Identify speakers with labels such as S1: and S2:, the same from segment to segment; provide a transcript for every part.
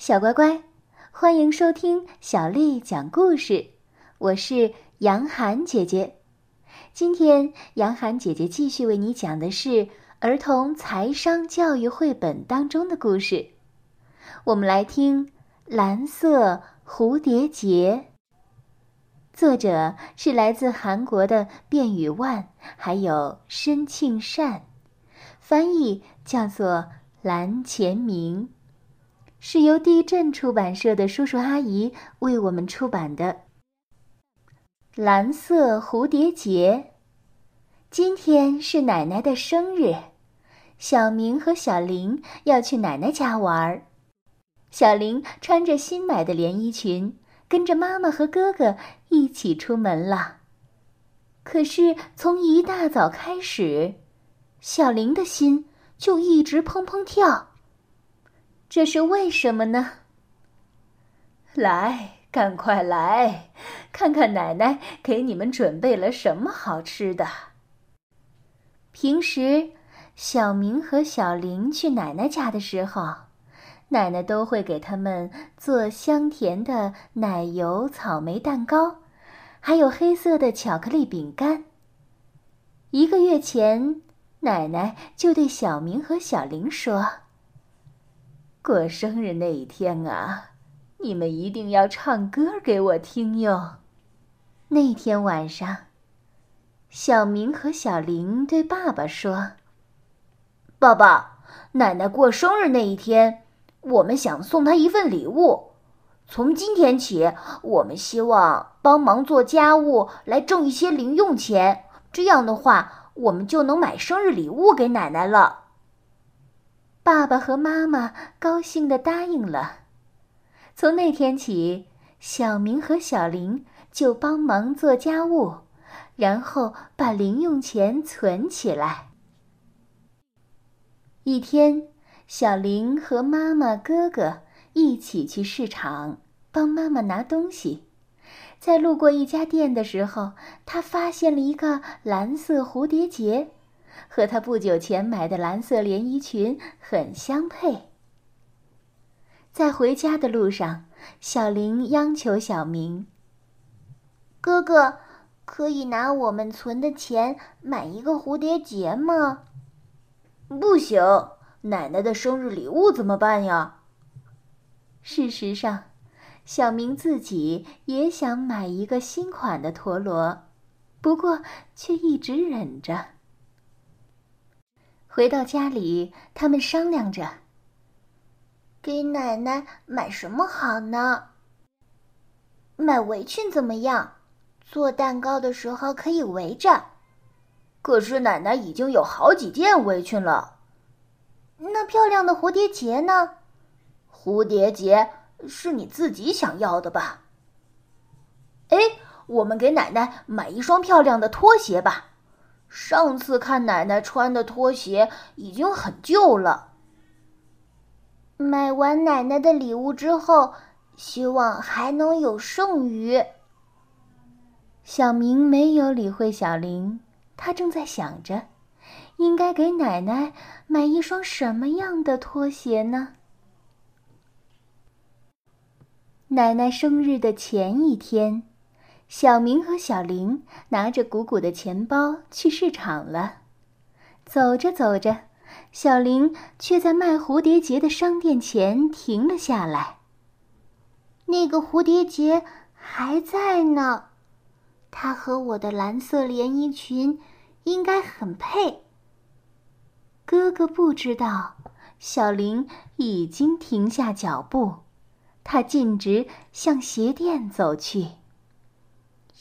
S1: 小乖乖，欢迎收听小丽讲故事。我是杨涵姐姐。今天，杨涵姐姐继续为你讲的是儿童财商教育绘本当中的故事。我们来听《蓝色蝴蝶结》。作者是来自韩国的卞宇万，还有申庆善，翻译叫做蓝前明。是由地震出版社的叔叔阿姨为我们出版的《蓝色蝴蝶结》。今天是奶奶的生日，小明和小林要去奶奶家玩儿。小林穿着新买的连衣裙，跟着妈妈和哥哥一起出门了。可是从一大早开始，小林的心就一直砰砰跳。这是为什么呢？来，赶快来，看看奶奶给你们准备了什么好吃的。平时，小明和小林去奶奶家的时候，奶奶都会给他们做香甜的奶油草莓蛋糕，还有黑色的巧克力饼干。一个月前，奶奶就对小明和小林说。过生日那一天啊，你们一定要唱歌给我听哟。那天晚上，小明和小林对爸爸说：“
S2: 爸爸，奶奶过生日那一天，我们想送她一份礼物。从今天起，我们希望帮忙做家务来挣一些零用钱，这样的话，我们就能买生日礼物给奶奶了。”
S1: 爸爸和妈妈高兴地答应了。从那天起，小明和小林就帮忙做家务，然后把零用钱存起来。一天，小林和妈妈、哥哥一起去市场帮妈妈拿东西。在路过一家店的时候，他发现了一个蓝色蝴蝶结。和他不久前买的蓝色连衣裙很相配。在回家的路上，小林央求小明：“
S3: 哥哥，可以拿我们存的钱买一个蝴蝶结吗？”“
S2: 不行，奶奶的生日礼物怎么办呀？”
S1: 事实上，小明自己也想买一个新款的陀螺，不过却一直忍着。回到家里，他们商量着：“
S3: 给奶奶买什么好呢？买围裙怎么样？做蛋糕的时候可以围着。
S2: 可是奶奶已经有好几件围裙了。
S3: 那漂亮的蝴蝶结呢？
S2: 蝴蝶结是你自己想要的吧？哎，我们给奶奶买一双漂亮的拖鞋吧。”上次看奶奶穿的拖鞋已经很旧了。
S3: 买完奶奶的礼物之后，希望还能有剩余。
S1: 小明没有理会小林，他正在想着，应该给奶奶买一双什么样的拖鞋呢？奶奶生日的前一天。小明和小林拿着鼓鼓的钱包去市场了。走着走着，小林却在卖蝴蝶结的商店前停了下来。
S3: 那个蝴蝶结还在呢，它和我的蓝色连衣裙应该很配。
S1: 哥哥不知道，小林已经停下脚步，他径直向鞋店走去。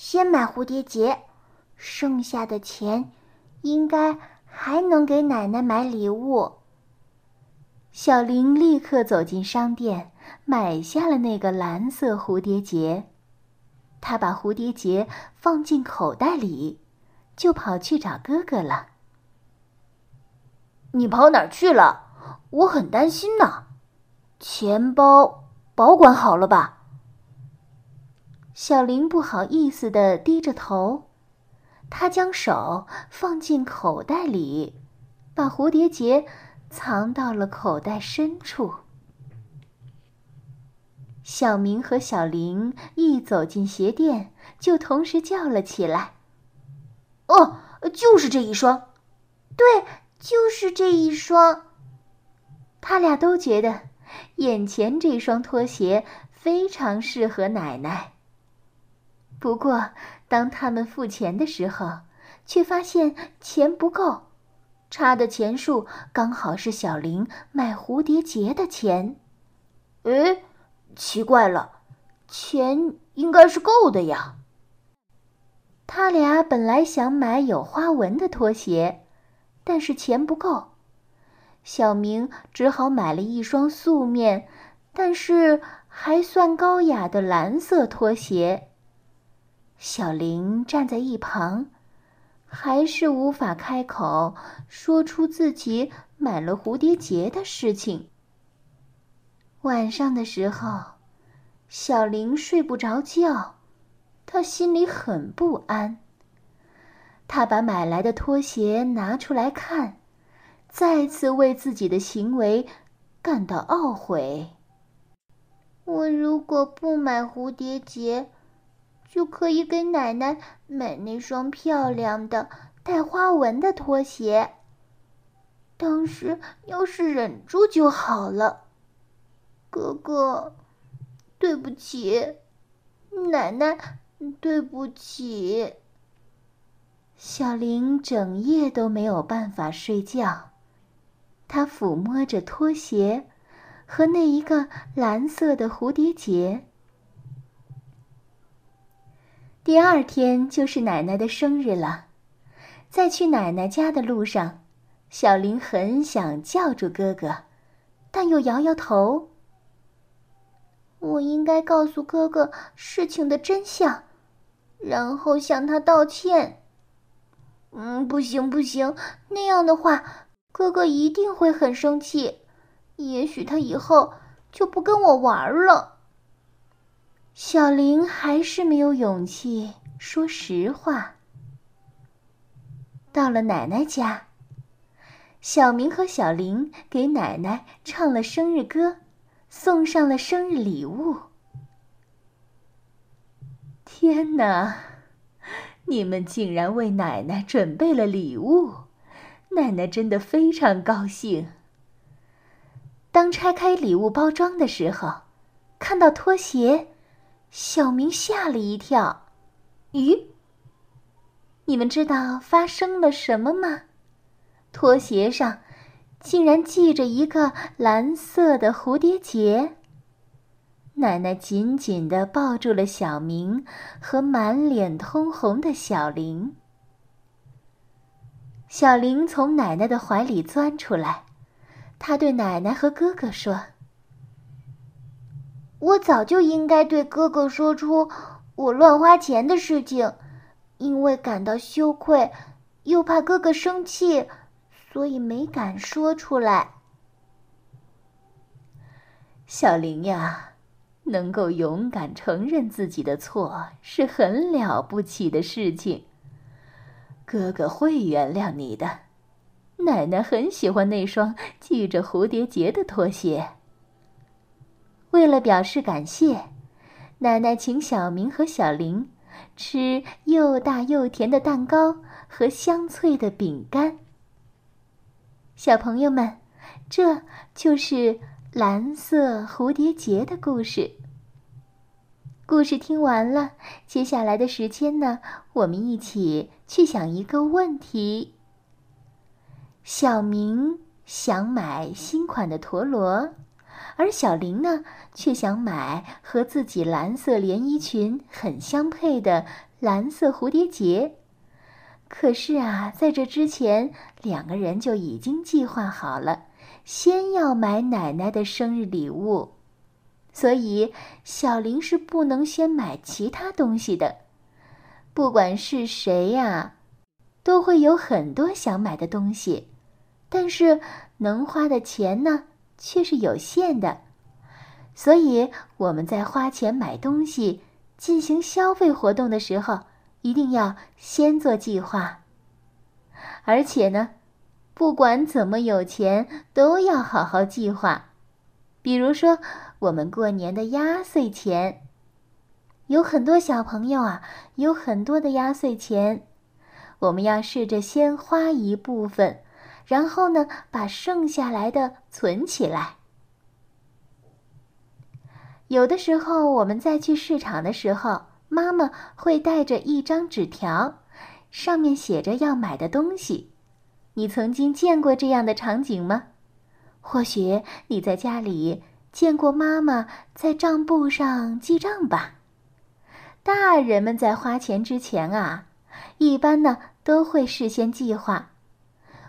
S3: 先买蝴蝶结，剩下的钱应该还能给奶奶买礼物。
S1: 小林立刻走进商店，买下了那个蓝色蝴蝶结。他把蝴蝶结放进口袋里，就跑去找哥哥了。
S2: 你跑哪儿去了？我很担心呢。钱包保管好了吧？
S1: 小林不好意思的低着头，他将手放进口袋里，把蝴蝶结藏到了口袋深处。小明和小林一走进鞋店，就同时叫了起来：“
S2: 哦，就是这一双！
S3: 对，就是这一双！”
S1: 他俩都觉得眼前这双拖鞋非常适合奶奶。不过，当他们付钱的时候，却发现钱不够，差的钱数刚好是小玲买蝴蝶结的钱。
S2: 诶，奇怪了，钱应该是够的呀。
S1: 他俩本来想买有花纹的拖鞋，但是钱不够。小明只好买了一双素面，但是还算高雅的蓝色拖鞋。小林站在一旁，还是无法开口说出自己买了蝴蝶结的事情。晚上的时候，小林睡不着觉，他心里很不安。他把买来的拖鞋拿出来看。再次为自己的行为感到懊悔。
S3: 我如果不买蝴蝶结，就可以给奶奶买那双漂亮的带花纹的拖鞋。当时要是忍住就好了。哥哥，对不起，奶奶，对不起。
S1: 小林整夜都没有办法睡觉。他抚摸着拖鞋，和那一个蓝色的蝴蝶结。第二天就是奶奶的生日了，在去奶奶家的路上，小林很想叫住哥哥，但又摇摇头。
S3: 我应该告诉哥哥事情的真相，然后向他道歉。嗯，不行不行，那样的话。哥哥一定会很生气，也许他以后就不跟我玩了。
S1: 小林还是没有勇气说实话。到了奶奶家，小明和小林给奶奶唱了生日歌，送上了生日礼物。天哪，你们竟然为奶奶准备了礼物！奶奶真的非常高兴。当拆开礼物包装的时候，看到拖鞋，小明吓了一跳。咦？你们知道发生了什么吗？拖鞋上竟然系着一个蓝色的蝴蝶结。奶奶紧紧的抱住了小明和满脸通红的小林。小林从奶奶的怀里钻出来，他对奶奶和哥哥说：“
S3: 我早就应该对哥哥说出我乱花钱的事情，因为感到羞愧，又怕哥哥生气，所以没敢说出来。”
S1: 小玲呀，能够勇敢承认自己的错是很了不起的事情。哥哥会原谅你的，奶奶很喜欢那双系着蝴蝶结的拖鞋。为了表示感谢，奶奶请小明和小林吃又大又甜的蛋糕和香脆的饼干。小朋友们，这就是蓝色蝴蝶结的故事。故事听完了，接下来的时间呢，我们一起去想一个问题。小明想买新款的陀螺，而小林呢，却想买和自己蓝色连衣裙很相配的蓝色蝴蝶结。可是啊，在这之前，两个人就已经计划好了，先要买奶奶的生日礼物。所以，小林是不能先买其他东西的。不管是谁呀，都会有很多想买的东西，但是能花的钱呢，却是有限的。所以，我们在花钱买东西、进行消费活动的时候，一定要先做计划。而且呢，不管怎么有钱，都要好好计划。比如说。我们过年的压岁钱。有很多小朋友啊，有很多的压岁钱，我们要试着先花一部分，然后呢，把剩下来的存起来。有的时候，我们在去市场的时候，妈妈会带着一张纸条，上面写着要买的东西。你曾经见过这样的场景吗？或许你在家里见过妈妈在账簿上记账吧。大人们在花钱之前啊，一般呢都会事先计划。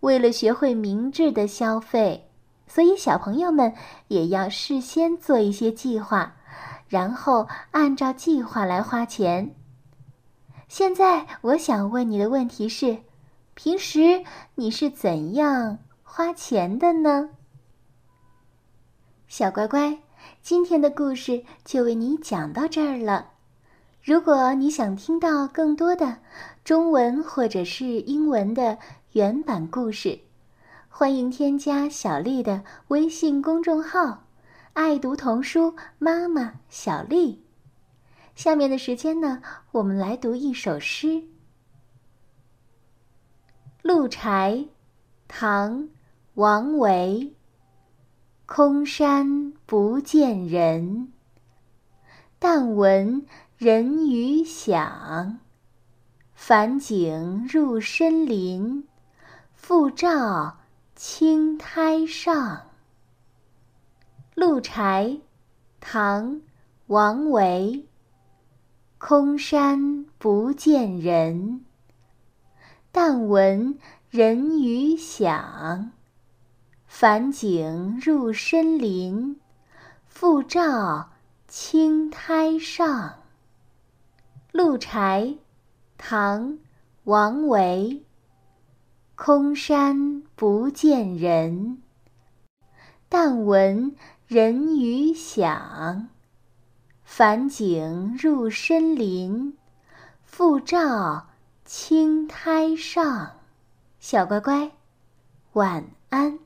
S1: 为了学会明智的消费。所以，小朋友们也要事先做一些计划，然后按照计划来花钱。现在，我想问你的问题是：平时你是怎样花钱的呢？小乖乖，今天的故事就为你讲到这儿了。如果你想听到更多的中文或者是英文的原版故事，欢迎添加小丽的微信公众号“爱读童书妈妈小丽”。下面的时间呢，我们来读一首诗《鹿柴》，唐·王维。空山不见人，但闻人语响。返景入深林，复照。青苔上，《鹿柴》唐·王维。空山不见人，但闻人语响。返景入深林，复照青苔上。《鹿柴》唐·王维。空山不见人，但闻人语响。返景入深林，复照青苔上。小乖乖，晚安。